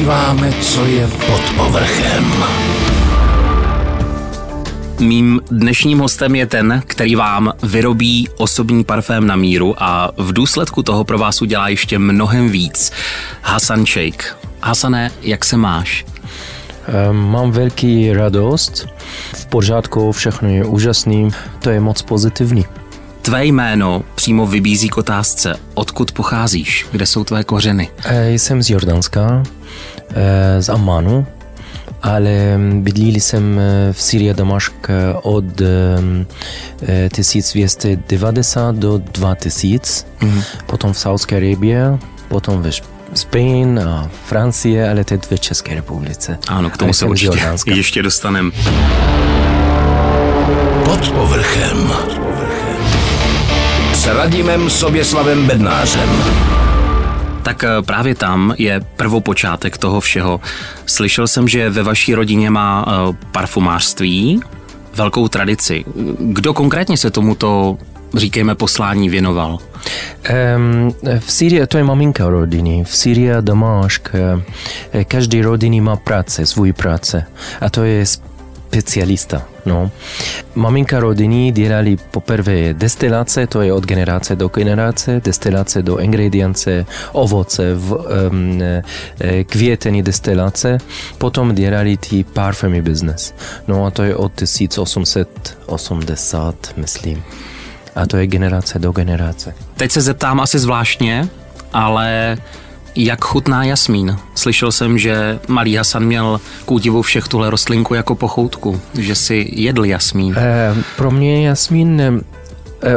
odkrýváme, co je pod povrchem. Mým dnešním hostem je ten, který vám vyrobí osobní parfém na míru a v důsledku toho pro vás udělá ještě mnohem víc. Hasan Sheikh. Hasane, jak se máš? Mám velký radost, v pořádku, všechno je úžasný, to je moc pozitivní. Tvé jméno přímo vybízí k otázce, odkud pocházíš, kde jsou tvé kořeny? Jsem z Jordánska, z Ammanu, ale bydlili jsem v Syrii a Damašk od 1290 do 2000, mm-hmm. potom v Saudské Arabie, potom ve Spain a Francie, ale teď ve České republice. Ano, k tomu se určitě ještě dostaneme. Pod povrchem. S Radimem Soběslavem Bednářem. Tak eh, právě tam je prvopočátek toho všeho. Slyšel jsem, že ve vaší rodině má eh, parfumářství velkou tradici. Kdo konkrétně se tomuto, říkejme, poslání věnoval? Um, v Syrii to je maminka rodiny. V Syrii a Damašk eh, každý rodiny má práce, svůj práce. A to je specialista. No. Maminka rodiny dělali poprvé destilace, to je od generace do generace, destilace do ingredience, ovoce, v, um, květení destilace, potom dělali ty parfumi business. No a to je od 1880, myslím. A to je generace do generace. Teď se zeptám asi zvláštně, ale jak chutná jasmín? Slyšel jsem, že malý Hasan měl k údivu všech tuhle rostlinku jako pochoutku, že si jedl jasmín. E, pro mě jasmín e,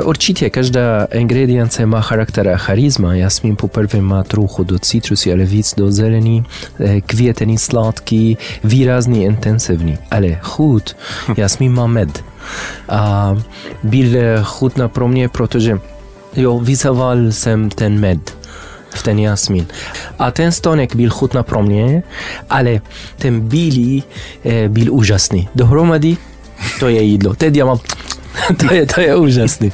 Určitě každá ingredience má charakter a charisma. Jasmín poprvé má trochu do citrusy, ale víc do zelený, e, květený, sladký, výrazný, intenzivní. Ale chut, jasmín má med. A byl chutná pro mě, protože jo, vyzával jsem ten med v ten jasmín. A ten stonek byl chutná pro mě, ale ten bílý byl úžasný. Dohromady to je jídlo. Teď já mám to je, to je úžasný.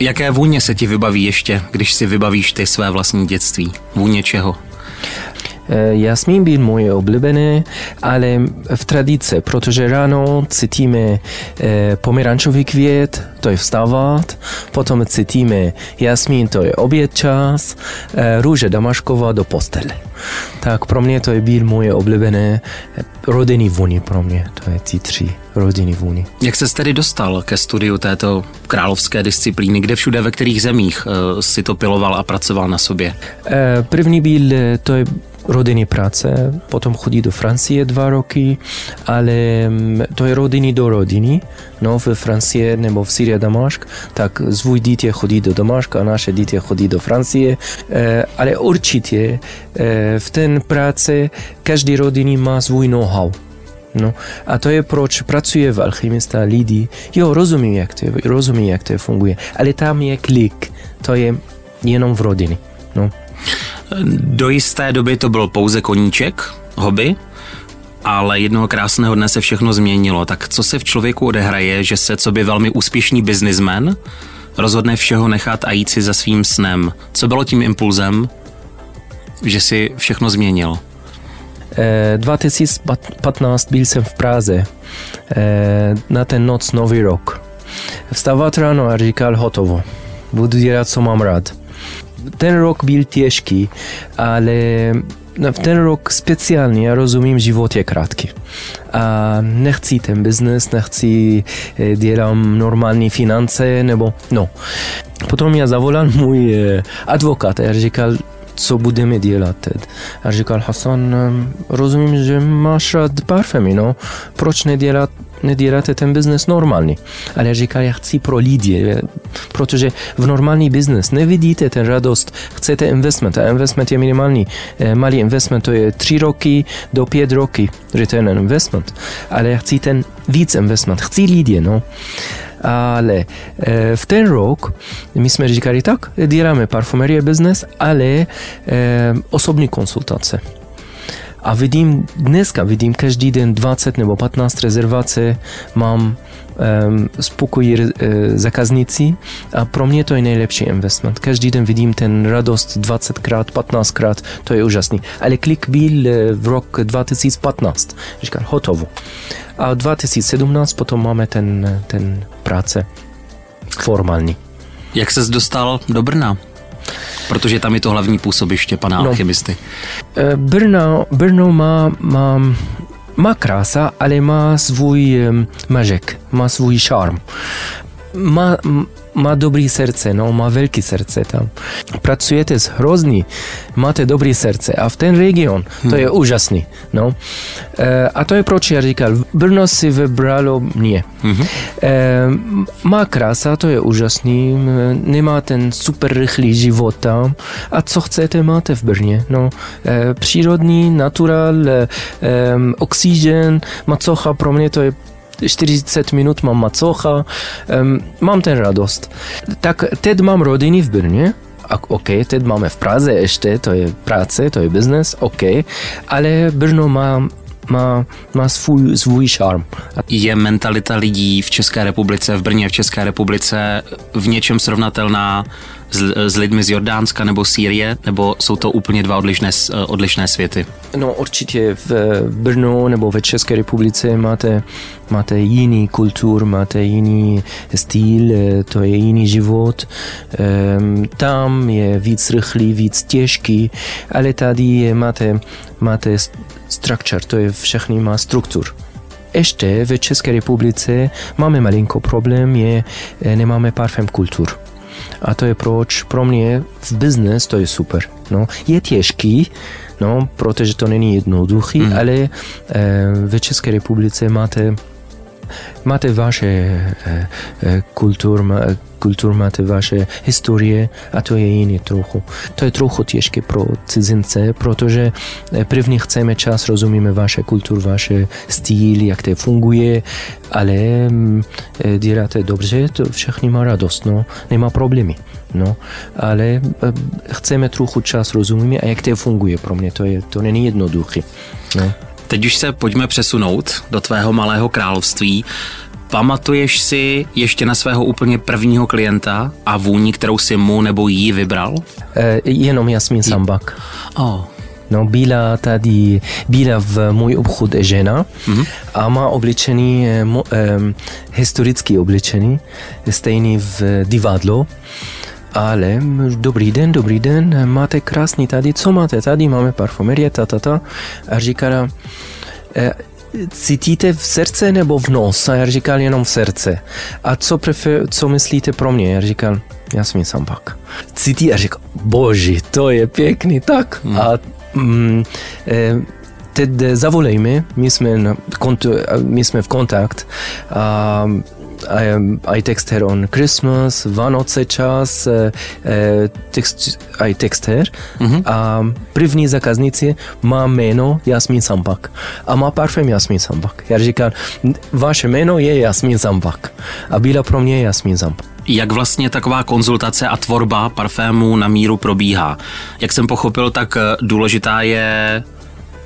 Jaké vůně se ti vybaví ještě, když si vybavíš ty své vlastní dětství? Vůně čeho? Jasmín byl moje oblíbené, ale v tradice, protože ráno cítíme pomerančový květ, to je vstávat, potom cítíme jasmín, to je oběd čas, růže damaškova do postele. Tak pro mě to je byl moje oblíbené rodinný vůni pro mě, to je ty tři rodinný vůni. Jak se tedy dostal ke studiu této královské disciplíny? Kde všude, ve kterých zemích si to piloval a pracoval na sobě? První byl, to je rodiny práce, potom chodí do Francie dva roky, ale to je rodiny do rodiny. No, v Francie nebo v Syrii Damašk, tak svůj dítě chodí do Damaška a naše dítě chodí do Francie, ale určitě v ten práce každý rodiny má svůj know-how. No, a to je proč pracuje v alchymista lidi. Jo, rozumím, jak to, rozumím, jak to funguje, ale tam je klik, to je jenom v rodiny. No. Do jisté doby to byl pouze koníček, hobby, ale jednoho krásného dne se všechno změnilo. Tak co se v člověku odehraje, že se co by velmi úspěšný biznismen rozhodne všeho nechat a jít si za svým snem? Co bylo tím impulzem, že si všechno změnil? 2015 byl jsem v Praze na ten noc Nový rok. Vstávat ráno a říkal hotovo. Budu dělat, co mám rád ten rok byl těžký, ale v ten rok speciálně já rozumím, život je krátký. A nechci ten biznes, nechci dělat normální finance, nebo no. Potom já zavolal můj advokát a říkal, co budeme dělat teď. A říkal Hasan, rozumím, že máš rád parfémy, no, proč nedělat neděláte ten biznes normální. Ale říká, já chci pro lidi, protože v normální biznes nevidíte ten radost, chcete investment a investment je minimální. Malý investment to je 3 roky do 5 roky return on investment. Ale já chci ten víc investment, chci lidi, no. Ale v ten rok my jsme říkali tak, děláme parfumerie business, ale osobní konsultace. A vidím, dneska vidím každý den 20 nebo 15 rezervací, mám um, spokojí uh, zákazníci a pro mě to je nejlepší investment. Každý den vidím ten radost 20krát, 15krát, to je úžasný. Ale klik byl uh, v rok 2015, říkal, hotovo. A 2017 potom máme ten, ten práce formální. Jak ses dostal do Brna? Protože tam je to hlavní působiště pana No. alchymisty. E, Brno, Brno má, má, má krása, ale má svůj em, mažek, má svůj šarm. Má, má dobrý srdce, no, má velký srdce tam. Pracujete s hrozný, máte dobrý srdce a v ten region, to je úžasný, no. E, a to je proč já říkal, Brno si vybralo mě. Mhm. E, má krása, to je úžasný, nemá ten super rychlý život tam. A co chcete, máte v Brně. No, e, přírodní, natural, e, em, oxygen, macocha, pro mě to je 40 minut mám macocha, em, mám ten radost. Tak teď mám rodiny v Brně, a OK, teď máme v Praze ještě, to je práce, to je business, OK, ale Brno má, má, má svůj, svůj šarm. Je mentalita lidí v České republice, v Brně v České republice v něčem srovnatelná s, s lidmi z Jordánska nebo Sýrie, nebo jsou to úplně dva odlišné, odlišné světy? No určitě v Brnu nebo ve České republice máte, máte jiný kultur, máte jiný styl, eh, to je jiný život. Ehm, Tam je víc rychlý, víc těžký, ale tady máte, máte st- structure, to je všechny má struktur. Ještě ve České republice máme malinko problém, je eh, nemáme parfém kultur. A to je proč pro mě v business to je super. No, je těžký, no, protože to není jednoduchý, mm. ale e, ve České republice máte máte vaše e, e, kultur, ma, kultur, máte vaše historie a to je jiný trochu. To je trochu těžké pro cizince, protože e, první chceme čas, rozumíme vaše kultur, vaše styl, jak to funguje, ale mm, e, děláte dobře, to všechny má radost, no, nemá problémy. No, ale e, chceme trochu čas, rozumíme, a jak to funguje pro mě, to, je, to není jednoduché. No. Teď už se pojďme přesunout do tvého malého království. Pamatuješ si ještě na svého úplně prvního klienta a vůni, kterou si mu nebo jí vybral? E, jenom Jasmin Sambak. Oh. No, byla tady, byla v můj obchod žena mm-hmm. a má oblečený, eh, mo, eh, historický oblečený, stejný v divadlo. Ale mm, dobrý den, dobrý den, máte krásný tady, co máte tady, máme parfumerie, ta, ta, ta. A říkala, cítíte v srdce nebo v nos? A já říkal jenom v srdce. A co, prefer, co myslíte pro mě? Já říkal, Jasmin Sambak. Cítí a říkal, boži, to je pěkný, tak. Hmm. A mm, zavolejme, my jsme, na, kont, my jsme v kontakt a aj, aj texter on Christmas, Vánoce čas, e, e, text, aj texter Mhm. a první zákaznici má jméno Jasmin Sambak a má parfém Jasmin Sambak. Já říkal, vaše jméno je Jasmin Sambak a byla pro mě Jasmin Sambak. Jak vlastně taková konzultace a tvorba parfému na míru probíhá? Jak jsem pochopil, tak eh, důležitá je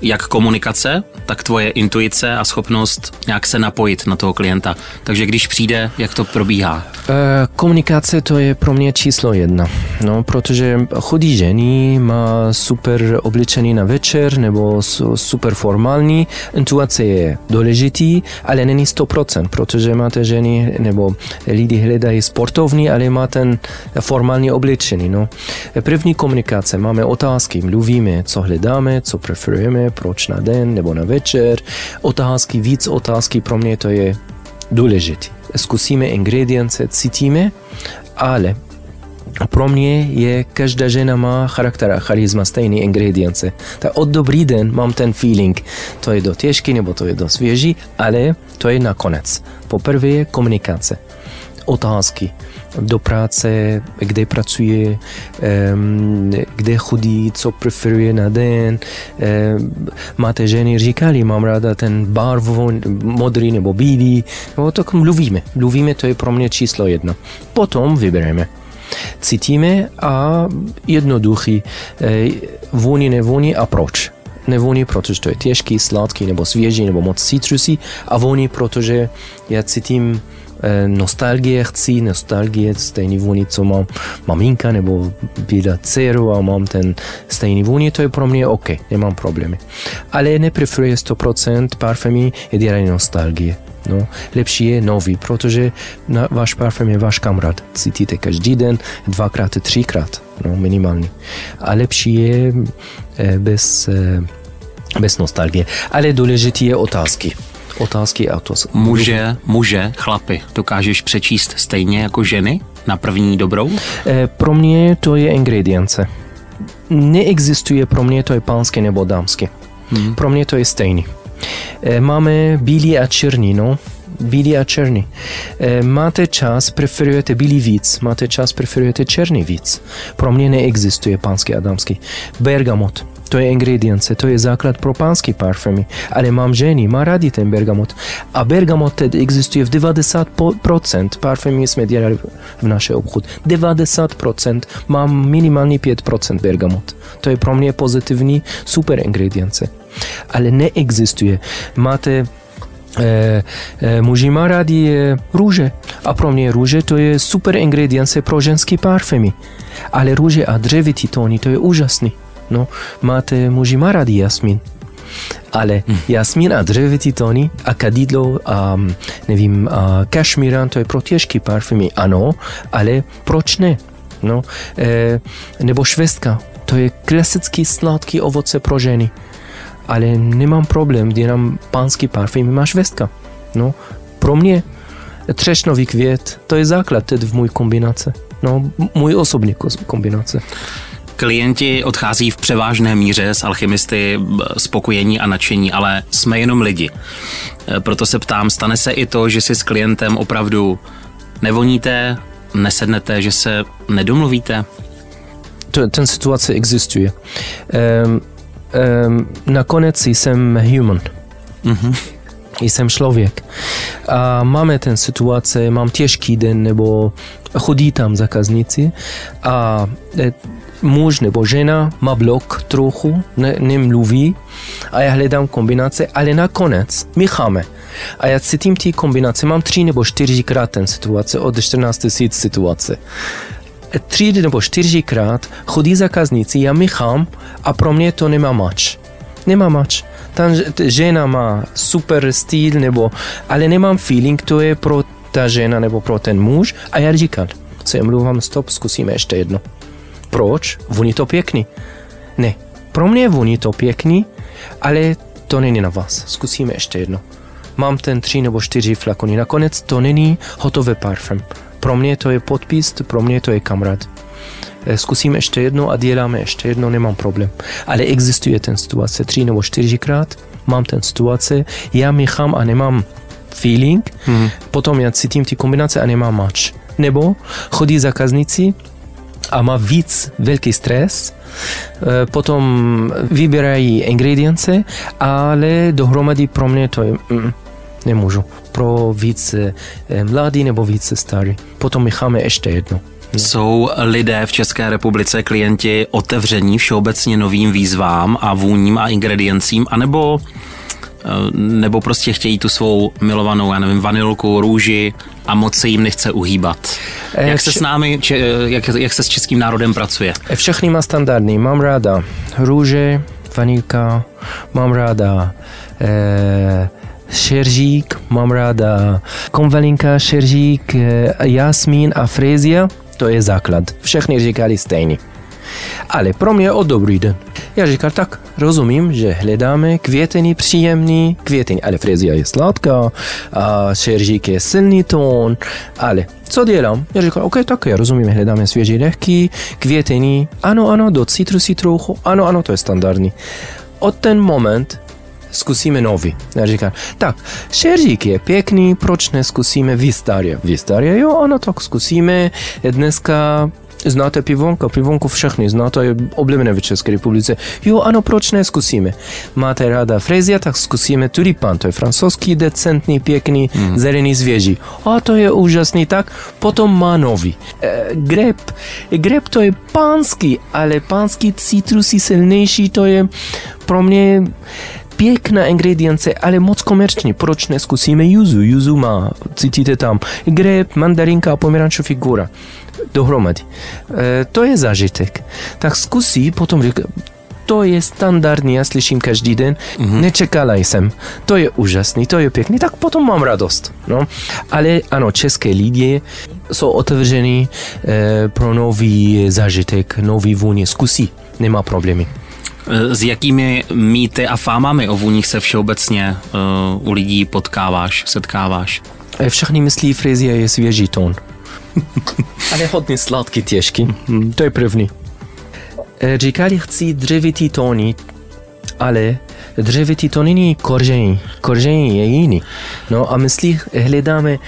jak komunikace, tak tvoje intuice a schopnost nějak se napojit na toho klienta. Takže když přijde, jak to probíhá? E, Komunikace to je pro mě číslo jedna, no, protože chodí ženy, má super oblečení na večer nebo su- super formální, intuace je důležitý, ale není 100%, protože máte ženy nebo lidi hledají sportovní, ale má ten formální oblečení. No. První komunikace, máme otázky, mluvíme, co hledáme, co preferujeme, proč na den nebo na večer, otázky, víc otázky, pro mě to je důležitý. Zkusíme ingredience, cítíme, ale pro mě je každá žena má charakter a charisma, stejný ingredience. Tak od dobrý den mám ten feeling, to je do těžký nebo to je do svěží, ale to je nakonec. Poprvé je komunikace, otázky do práce, kde pracuje, kde chodí, co preferuje na den. Máte ženy, říkali, mám ráda ten barvu modrý nebo bílý. No, tak mluvíme. Mluvíme, to je pro mě číslo jedna. Potom vybereme. Cítíme a jednoduchý, vůni, nevůni a proč. nevoní, protože to je těžký, sladký nebo svěží nebo moc citrusí a voní, protože já cítím nostalgie chci, nostalgie stejný vůni, co mám maminka nebo byla dceru a mám ten stejný vůni, to je pro mě OK, nemám problémy. Ale nepreferuji 100% parfémy je dělají nostalgie. No, lepší je nový, protože na, váš parfém je váš kamarád. Cítíte každý den, dvakrát, třikrát, no, minimálně. A lepší je eh, bez, eh, bez nostalgie. Ale důležité je otázky. Otázky a to. Muže, muže, chlapy, dokážeš přečíst stejně jako ženy na první dobrou? Eh, pro mě to je ingredience. Neexistuje pro mě to je pánské nebo dámské. Hmm. Pro mě to je stejný. Eh, Máme bílý a černý, no. Bílý a černý. Eh, Máte čas, preferujete bílý víc, máte čas, preferujete černý víc. Pro mě neexistuje pánský a dámský. Bergamot. To je ingredience, to je základ pro pánský. Ale mám ženy, má rádi ten bergamot. A bergamot tedy existuje v 90% parfémy jsme dělali v naše obchod. 90% mám minimálně 5% bergamot. To je pro mě pozitivní super ingredience. Ale neexistuje. Máte E, e, muži má rádi e, růže a pro růže to je super ingredience pro parfémy. Ale růže a dřevitý tóny to je úžasný. No, máte muži má rádi jasmin. Ale jasmin a dřevitý tóny a kadidlo a nevím, a kašmíran to je pro těžký parfémy. Ano, ale proč ne? No, e, nebo švestka, to je klasický sladký ovoce pro ženy ale nemám problém, dělám pánský parfém, máš vestka. No, pro mě třešnový květ, to je základ tedy v můj kombinace. No, můj osobní kombinace. Klienti odchází v převážné míře s alchymisty spokojení a nadšení, ale jsme jenom lidi. E, proto se ptám, stane se i to, že si s klientem opravdu nevoníte, nesednete, že se nedomluvíte? To, ten situace existuje. Um, um, nakonec jsem human. Mm-hmm. Jsem člověk. A máme ten situace, mám těžký den, nebo chodí tam zákazníci a e, muž nebo žena má blok trochu, ne, nemluví a já hledám kombinace, ale nakonec mícháme. A já cítím ty kombinace, mám tři nebo čtyřikrát ten situace, od 14 tisíc situace tři nebo čtyřikrát chodí zákazníci, já míchám a pro mě to nemá mač. Nemá mač. Ta žena má super styl, nebo, ale nemám feeling, to je pro ta žena nebo pro ten muž a já říkám, se mluvám, stop, zkusíme ještě jedno. Proč? Voní to pěkný. Ne, pro mě voní to pěkný, ale to není na vás. Zkusíme ještě jedno. Mám ten tři nebo čtyři flakony. Nakonec to není hotové parfém. Pro mě to je podpis, pro mě to je kamarád. Zkusím ještě jedno a děláme ještě jedno, nemám problém. Ale existuje ten situace tři nebo čtyřikrát, mám ten situace, já míchám a nemám feeling, hmm. potom já cítím ty kombinace a nemám match. Nebo chodí zákazníci a má víc velký stres, potom vybírají ingredience, ale dohromady pro mě to je... Mm, nemůžu. Pro více mladý nebo více starý. Potom mícháme ještě jedno. No. Jsou lidé v České republice, klienti, otevření všeobecně novým výzvám a vůním a ingrediencím, anebo nebo prostě chtějí tu svou milovanou, já nevím, vanilku, růži a moc se jim nechce uhýbat. Jak se s námi, če, jak, jak se s českým národem pracuje? Všechny má standardní. Mám ráda růže, vanilka, mám ráda eh, šeržík, mám ráda konvalinka, šeržík, eh, jasmín a frézia, to je základ. Všechny říkali stejně. Ale pro mě o dobrý den. Já říkal tak, rozumím, že hledáme květeny příjemný, květeny, ale frézia je sladká, a šeržík je silný tón, ale co dělám? Já říkal, OK, tak já rozumím, hledáme svěží lehký, květeny, ano, ano, do citrusy trochu, ano, ano, to je standardní. Od ten moment zkusíme nový. Já říkám, tak, šeržík je pěkný, proč neskusíme Vistaria? Vistaria, jo, ano, tak zkusíme. Dneska Znáte pivonka? Pivonku všechny znáte, je oblíbené v České republice. Jo, ano, proč ne, zkusíme. Máte ráda frezia, tak zkusíme tulipan, to je francouzský, decentní, pěkný, mm. zelený zvěží. A to je úžasný, tak potom má nový. E, grep. Grep to je pánský, ale pánský citrusy silnější, to je pro mě pěkná ingredience, ale moc komerční. Proč neskusíme yuzu? Yuzu má, cítíte tam, greb, mandarinka a pomerančový góra dohromady. E, to je zážitek. Tak zkusí, potom říká, to je standardní, já slyším každý den, mm-hmm. nečekala jsem. To je úžasný, to je pěkný, tak potom mám radost. No. Ale ano, české lidi jsou otevření e, pro nový zážitek, nový vůně, zkusí, nemá problémy. S jakými mýty a fámami o vůních se všeobecně uh, u lidí potkáváš, setkáváš? E, Všichni myslí, frézie je svěží tón. Ale hodně sladký, těžký. To je první. E, Říkali chci dřevitý tóny, ale dřevitý to není koření. Koření je jiný. No a myslí, hledáme,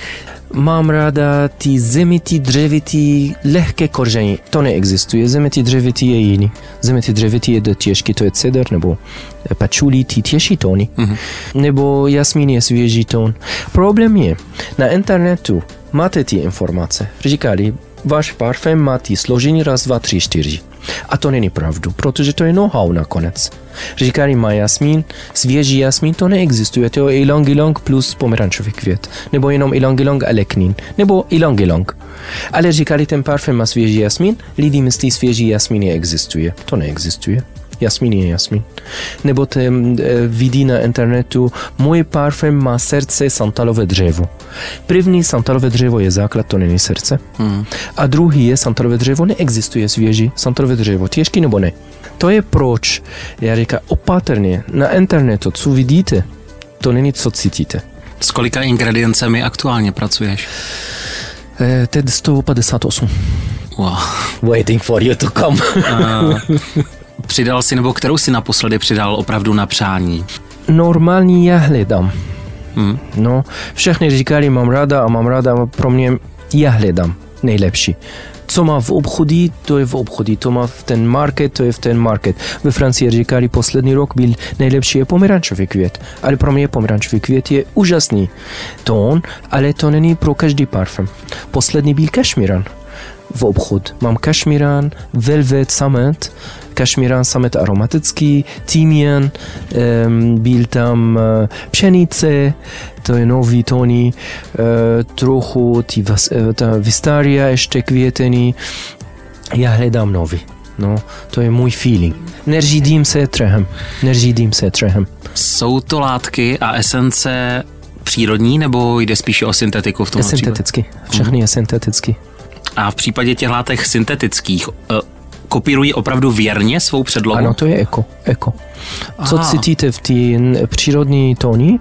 mám ráda ty zemitý, dřevitý, lehké koření. To neexistuje. Zemitý, dřevitý je jiný. Zemitý, dřevitý je těžký, to je cedr nebo pačulí, ty těžší tóny. Mm-hmm. Nebo jasmín je svěží tón. Problém je, na internetu máte ty informace. Říkali, váš parfém má ty složení raz, dva, tři, čtyři. A to není pravdu, protože to je know-how nakonec. Říkali má jasmín, svěží jasmín, to neexistuje, to je ilang ilang plus pomerančový květ, nebo jenom ilang ilang a leknin, nebo ilang ilang. Ale říkali, ten parfém má svěží jasmín, lidi myslí, svěží jasmín neexistuje. To neexistuje. Jasmín je jasmín. Nebo ten e, vidí na internetu, můj parfém má srdce santalové dřevo. První santalové dřevo je základ, to není srdce. Hmm. A druhý je santalové dřevo, neexistuje svěží santalové dřevo. Těžký nebo ne? To je proč, já říkám opatrně, na internetu, co vidíte, to není, co cítíte. S kolika ingrediencemi aktuálně pracuješ? E, teď 158. Wow. Waiting for you to come. Uh, přidal si, nebo kterou si naposledy přidal opravdu na přání? Normální já hledám. Hmm. No, všechny říkali, mám ráda a mám ráda, pro mě já hledám nejlepší. Co má v obchodí, to je v obchodí. To má v ten market, to je v ten market. Ve Francii říkali, poslední rok byl nejlepší je pomerančový květ. Ale pro mě pomerančový květ je úžasný tón, ale to není pro každý parfém. Poslední byl kašmiran v obchod. Mám kašmiran, velvet, samet, kašmiran, samet aromatický, týmian, um, byl tam uh, pšenice, to je nový tóny, uh, trochu ty vas, uh, ta vistaria ještě květený. Já hledám nový. No, to je můj feeling. Neřídím se trhem. Neřídím se trhem. Jsou to látky a esence přírodní, nebo jde spíše o syntetiku v tom Synteticky. Všechny je synteticky. A v případě těch látek syntetických, kopírují opravdu věrně svou předlohu? Ano, to je eko. eko. Co Aha. cítíte v ty přírodní tóny,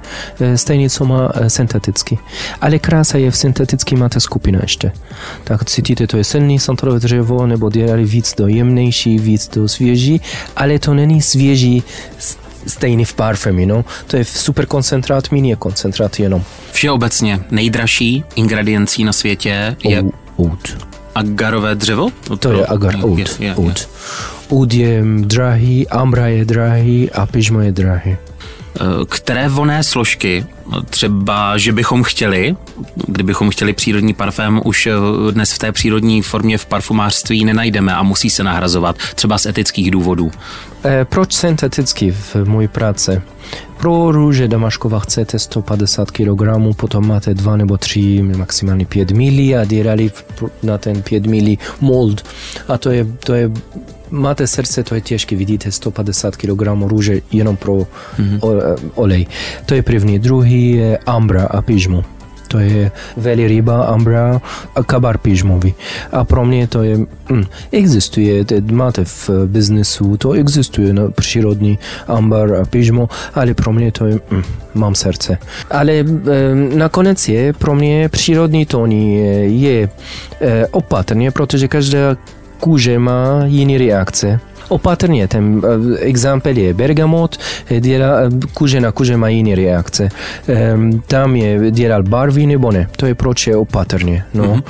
stejně co má synteticky. Ale krása je v syntetický, máte skupina ještě. Tak cítíte, to je silný santorové dřevo, nebo dělali víc do jemnější, víc do svěží, ale to není svěží stejný v parfémy, no. To je super koncentrát, mini je koncentrát jenom. Všeobecně nejdražší ingrediencí na světě je... Oud. Agarové dřevo? To, to je agar, oud. Je, je, oud. Oud je drahý, ambra je drahý a pyžmo je drahý. Které voné složky, třeba, že bychom chtěli, kdybychom chtěli přírodní parfém, už dnes v té přírodní formě v parfumářství nenajdeme a musí se nahrazovat, třeba z etických důvodů? E, proč synteticky v mojí práci? Pro růže Damaškova chcete 150 kg, potom máte 2 nebo 3, maximálně 5 mili a dělali na ten 5 mili mold. A to je, to je máte srdce, to je těžké, vidíte 150 kg růže jenom pro mm-hmm. olej. To je první. Druhý je ambra a pyžmo. To je ryba, ambra a kabar pyžmový. A pro mě to je, hm, existuje, máte v biznesu, to existuje na přírodní ambar a pyžmo, ale pro mě to je, hm, mám srdce. Ale hm, nakonec je, pro mě přírodní tóny je, je opatrně, protože každá kůže má jiné reakce. Opatrně, ten example je bergamot, dělá, kůže na kůže má jiné reakce. Tam je dělal barvy nebo ne, to je proč je opatrně. No. Mm-hmm.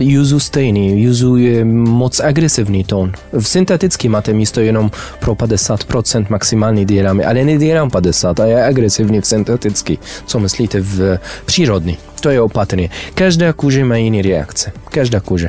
Yuzu stejný, yuzu je moc agresivní tón. V synteticky máte místo jenom pro 50% maximální děláme, ale nedělám 50 a je agresivní v synteticky. Co myslíte v přírodní? To je opatrně. Každá kůže má jiné reakce. Každá kůže.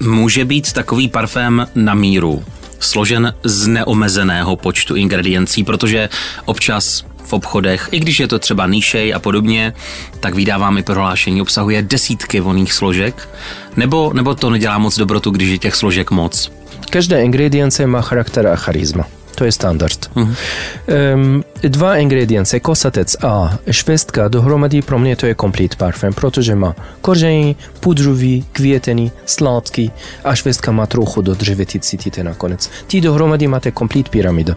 Může být takový parfém na míru složen z neomezeného počtu ingrediencí, protože občas v obchodech, i když je to třeba níšej a podobně, tak vydáváme prohlášení, obsahuje desítky voných složek, nebo, nebo to nedělá moc dobrotu, když je těch složek moc. Každá ingredience má charakter a charisma. To je standard. Um, dva ingredience, kosatec a švestka dohromady pro mě to je complete parfém, protože má koření, pudrový, květený, sladký a švestka má trochu do dřevety cítíte nakonec. Ty dohromady máte complete pyramida.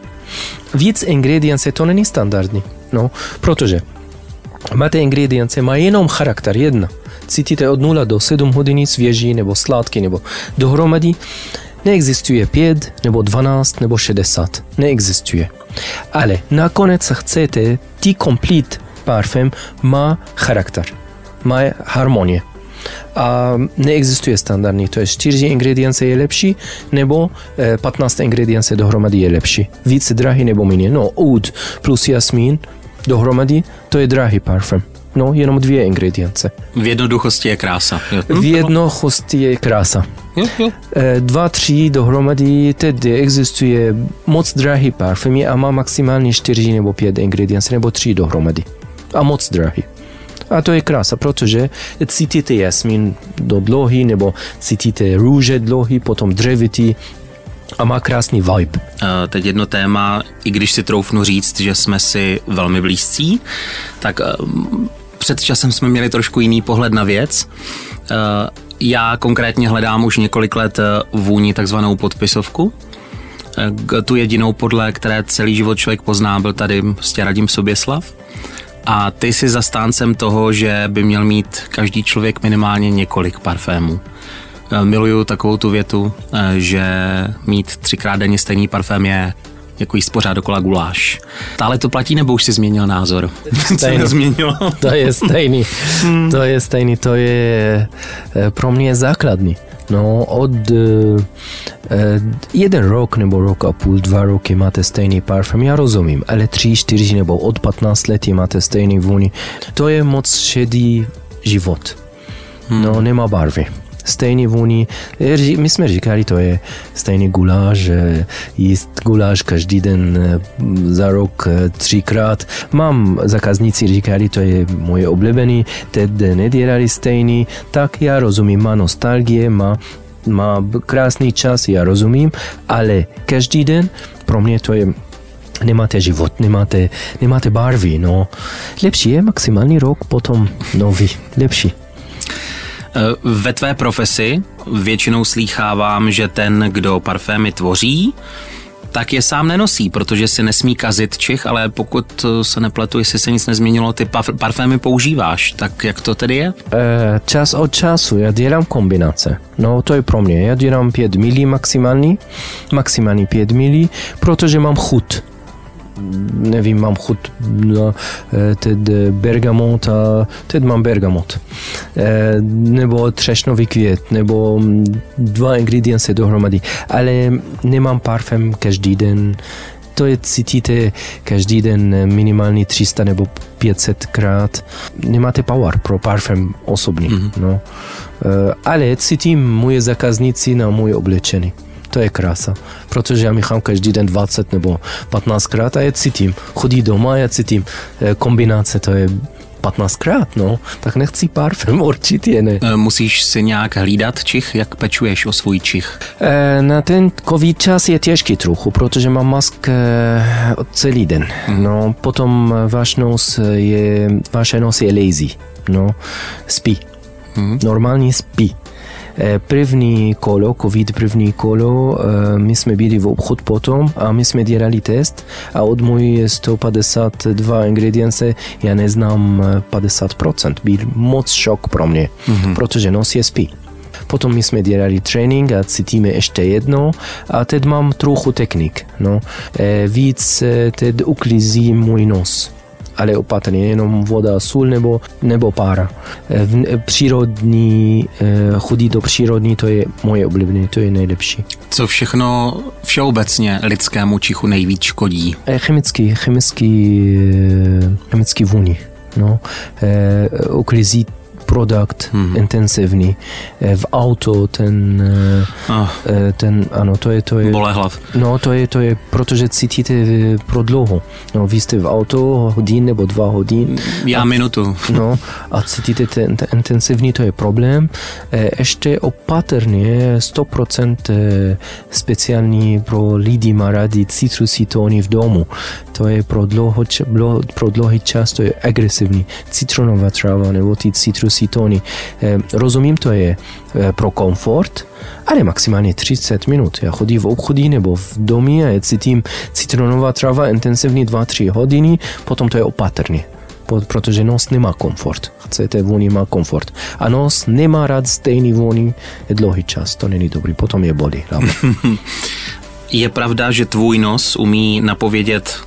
Víc ingredience to není standardní, no, protože máte ingredience, má jenom charakter jedna. Cítíte od 0 do 7 hodin svěží nebo sladký nebo dohromady Neexistuje 5 nebo 12 nebo 60. Neexistuje. Ale nakonec chcete, ty complete parfém má charakter, má harmonie. A neexistuje standardní, to je 4 ingredience je lepší, nebo 15 ingredience dohromady je lepší. Více drahý nebo méně. No, oud plus jasmín dohromady, to je drahý parfém. No, jenom dvě ingredience. V jednoduchosti je krása. V jednoduchosti je krása. Jo, jo. E, Dva, tři dohromady, tedy existuje moc drahý parfém a má maximálně čtyři nebo pět ingrediencí, nebo tři dohromady. A moc drahý. A to je krása, protože cítíte jasmín do dlouhý, nebo cítíte růže dlouhý, potom dřevitý, a má krásný vibe. Eh, Teď jedno téma, i když si troufnu říct, že jsme si velmi blízcí, tak eh, před časem jsme měli trošku jiný pohled na věc. Eh, Já konkrétně hledám už několik let eh, vůni takzvanou podpisovku. Eh, Tu jedinou, podle které celý život člověk pozná, byl tady prostě Radim Soběslav. A ty jsi zastáncem toho, že by měl mít každý člověk minimálně několik parfémů. Miluju takovou tu větu, že mít třikrát denně stejný parfém je jako jíst pořád dokola guláš. Stále to platí, nebo už si změnil názor? Co Stejný. nezměnilo? To je stejný. To je stejný, to je e, pro mě základní. No, od e, jeden rok nebo rok a půl, dva roky máte stejný parfém, já rozumím, ale tři, čtyři nebo od 15 let máte stejný vůni. To je moc šedý život. No, nemá barvy. Stejný vůni. My jsme říkali, to je stejný guláš, jíst guláš každý den e, za rok e, třikrát. Mám zákazníci říkali, to je moje oblíbený, teď nedělali stejný, tak já rozumím, má nostalgie, má má krásný čas, já rozumím, ale každý den pro mě to je nemáte život, nemáte, nemáte barvy, no. Lepší je maximální rok, potom nový, lepší. Eh, Ve tvé profesi většinou slýchávám, že ten, kdo parfémy tvoří, tak je sám nenosí, protože si nesmí kazit čich, ale pokud eh, se nepletu, jestli se nic nezměnilo, ty parfémy používáš, tak jak to tedy je? E, čas od času já dělám kombinace. No to je pro mě. Já dělám 5 milí maximální, maximální 5 milí, protože mám chuť. Nevím, mám chuť na e, teď bergamot a teď mám bergamot. E, nebo třešnový květ, nebo mm, dva ingredience dohromady. Ale nemám parfém každý den. To je cítíte každý den minimálně 300 nebo 500 krát. Nemáte power pro parfém osobní. Mm-hmm. No. Ale cítím moje zákazníci na moje oblečení. To je krása, protože já míchám každý den 20 nebo 15 krát a já cítím. Chodí doma a já cítím. E, kombinace to je 15 krát, no. Tak nechci parfém, určitě ne. Eh, Musíš si nějak hlídat čich, jak pečuješ o svůj čich? E, Na ten covid čas je těžký trochu, protože mám mask e, celý den. No, potom váš nos je, vaše nos je lazy. No, spí. Normálně spí. E, První kolo, covid první kolo, e, my jsme byli v obchod potom a my jsme dělali test a od můj 152 ingredience já neznám e, 50%. Byl moc šok pro mě, protože nos je spí. Potom my jsme dělali trénink a cítíme ještě jedno a teď mám trochu technik. No. E, víc e, teď uklízí můj nos ale opatrně, jenom voda, sůl nebo, nebo pára. E, e, přírodní, e, chodí do přírodní, to je moje oblíbené, to je nejlepší. Co všechno všeobecně lidskému čichu nejvíc škodí? Chemický, chemický, chemický vůni. No. E, uklízí produkt intensivní. Eh, V auto ten, Oh, ten, ano, to je, to je, bole hlav. no to je, to je, protože cítíte pro dlouho. No, vy jste v auto hodin nebo dva hodin, Já minutu. no, a cítíte ten, ten intenzivní, to je problém. Ještě opatrně 100% eh, speciální pro lidi má rádi citrusy tóny v domu. To je pro, dlouho, pro dlouhý čas, to je agresivní. Citronová tráva nebo ty citrusy tóny. Eh, Rozumím, to je eh, pro komfort, ale maximálně 30 minut. Já chodím v obchodí nebo v domě a cítím citronová tráva intenzivní 2-3 hodiny, potom to je opatrně protože nos nemá komfort. Chcete vůni, má komfort. A nos nemá rád stejný vůni dlouhý čas. To není dobrý, potom je hlava. Je pravda, že tvůj nos umí napovědět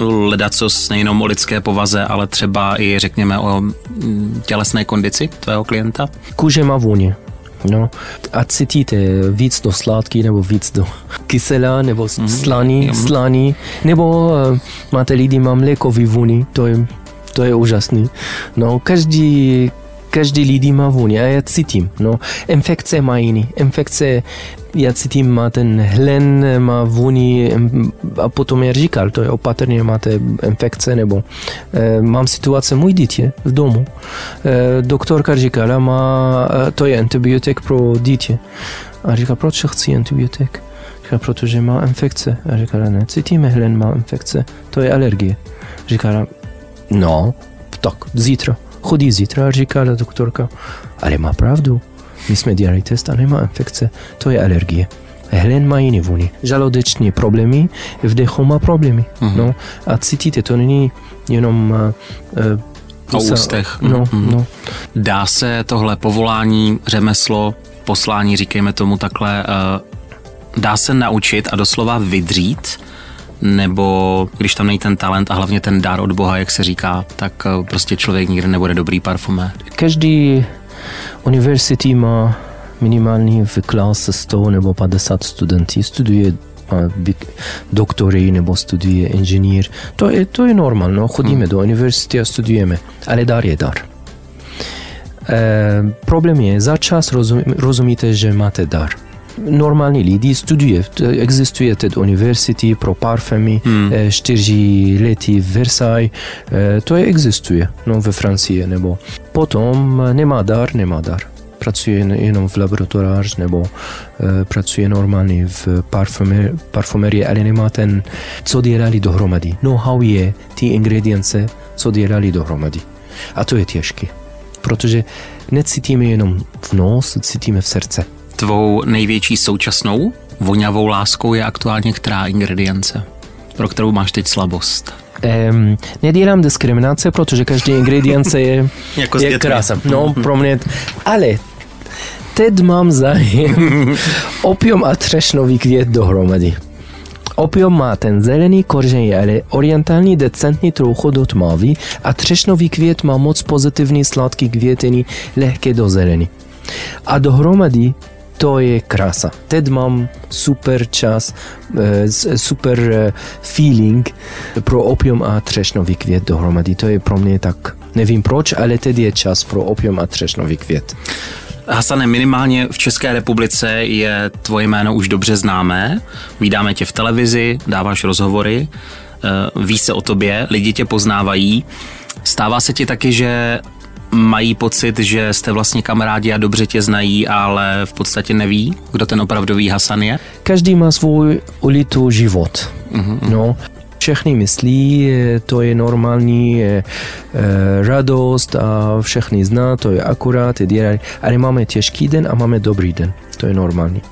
ledacos nejenom o lidské povaze, ale třeba i řekněme o mm, tělesné kondici tvého klienta? Kůže má vůni. No, a cítíte víc do sladký nebo víc do kyselá nebo slaný, Mhm. slaný, nebo uh, máte lidi, má mlékový vůni, to je, to je úžasný. No, každý, každý lidi má vůni a já cítím. No, infekce má jiný. Infekce, já cítím, má ten hlen, má vůni a potom já říkal, to je opatrně, máte infekce nebo eh, mám situace můj dítě v domu. Eh, doktorka říkala, má, to je antibiotik pro dítě. A říkal, proč chci antibiotik? Říkala, protože má infekce. A říkala, ne, cítíme, hlen má infekce, to je alergie. Říkala, no, tak, zítra. Chodí zítra, říkala doktorka. Ale má pravdu. My jsme dělali test a nemá infekce. To je alergie. Hlen má jiný vůni. Žaludeční problémy, vdechu má problémy. No, a cítíte, to není jenom... Uh, O ústech. No, Mhm. no. Dá se tohle povolání, řemeslo, poslání, říkejme tomu takhle, eh, dá se naučit a doslova vydřít, nebo když tam není ten talent a hlavně ten dár od Boha, jak se říká, tak eh, prostě člověk nikdy nebude dobrý parfumé. Každý Universiteti ma minimalni w klasës tonë apo pa disa studenti studuje doktorinë apo studije inxhinier. To e to je normalno, hodime mm. do univerziteta, studujeme, ale darje dar. Ehm, e, problem e, za czas rozumite rozumiete, mate macie dar. Normální lidi studuje, existuje TED univerzity pro parfémy, hmm. čtyři lety v Versailles, e, to je existuje, no ve Francii, nebo potom e, nemá dar, nemá dar. Pracuje jen- jenom v laboratoř nebo e, pracuje normálně v parfumer, parfumerii, ale nemá ten, co dělali dohromady. Know-how je ty ingredience, co dělali dohromady. A to je těžké, protože necítíme jenom v nos, cítíme v srdce. Tvou největší současnou voňavou láskou je aktuálně která ingredience, pro kterou máš teď slabost? Um, nedělám diskriminace, protože každý ingredience je, Jako je krása. No, pro mě, ale teď mám zájem opium a třešnový květ dohromady. Opium má ten zelený kořen, ale orientální decentní trochu do tmavý a třešnový květ má moc pozitivní sladký květený, lehké do zelený. A dohromady to je krása. Teď mám super čas, eh, super eh, feeling pro opium a třešnový květ dohromady. To je pro mě tak, nevím proč, ale teď je čas pro opium a třešnový květ. Hasane, minimálně v České republice je tvoje jméno už dobře známé. Vídáme tě v televizi, dáváš rozhovory, eh, ví se o tobě, lidi tě poznávají. Stává se ti taky, že mají pocit, že jste vlastně kamarádi a dobře tě znají, ale v podstatě neví, kdo ten opravdový Hasan je? Každý má svůj ulitu život. No, všechny myslí, to je normální eh, radost a všechny zná, to je akurát, dělají, ale máme těžký den a máme dobrý den, to je normální.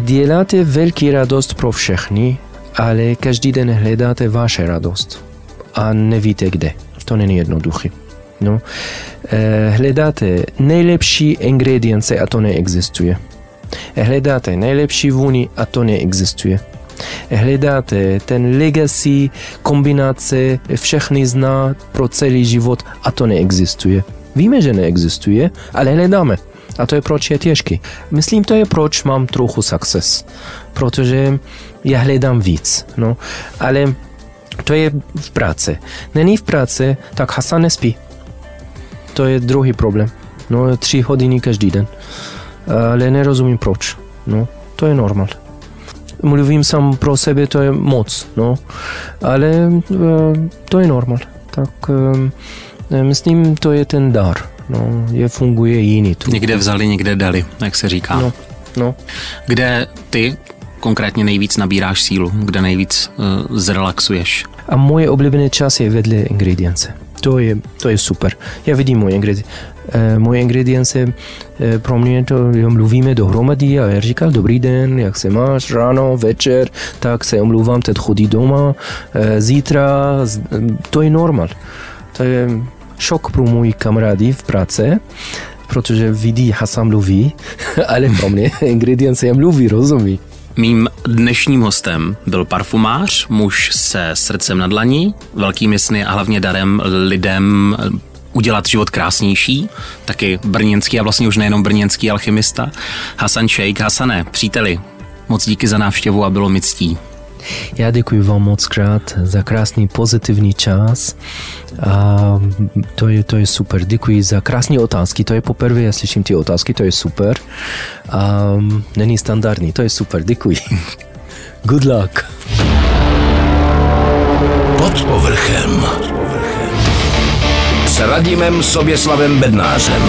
Děláte velký radost pro všechny, ale každý den hledáte vaše radost a nevíte kde. To není jednoduché. No. Eh, hledáte nejlepší ingredience a to neexistuje. Hledáte nejlepší vůni a to neexistuje. Hledáte ten legacy, kombinace, všechny zná pro celý život a to neexistuje. Víme, že neexistuje, ale hledáme. A to je proč je těžký. Myslím, to je proč mám trochu success. Protože já hledám víc. No. Ale to je v práci. Není v práci, tak Hasan nespí. To je druhý problém. No, tři hodiny každý den. Ale nerozumím proč. No, to je normál. Mluvím sám pro sebe, to je moc, no. Ale e, to je normál. Tak e, myslím, to je ten dar. No, je funguje jiný. Tu. Někde vzali, někde dali, jak se říká. No, no. Kde ty konkrétně nejvíc nabíráš sílu, kde nejvíc uh, zrelaxuješ? A moje oblíbené čas je vedle ingredience. To je, to je super. Já vidím moje ingredience. E, moje ingredience e, pro mě to mluvíme dohromady a já říkal dobrý den, jak se máš, ráno, večer, tak se omluvám, teď chodí doma, e, zítra, z- to je normál. To je šok pro můj kamarády v práci, protože vidí, Hasan mluví, ale pro mě ingredience mluví, rozumí. Mým dnešním hostem byl parfumář, muž se srdcem na dlaní, velkými sny a hlavně darem lidem udělat život krásnější, taky brněnský a vlastně už nejenom brněnský alchymista, Hasan Šejk. Hasane, příteli, moc díky za návštěvu a bylo mi ctí. Já děkuji vám moc krát za krásný pozitivní čas a to je, to je super. Děkuji za krásné otázky, to je poprvé, já slyším ty otázky, to je super. A není standardní, to je super, děkuji. Good luck. Pod povrchem. S Radimem Soběslavem Bednářem.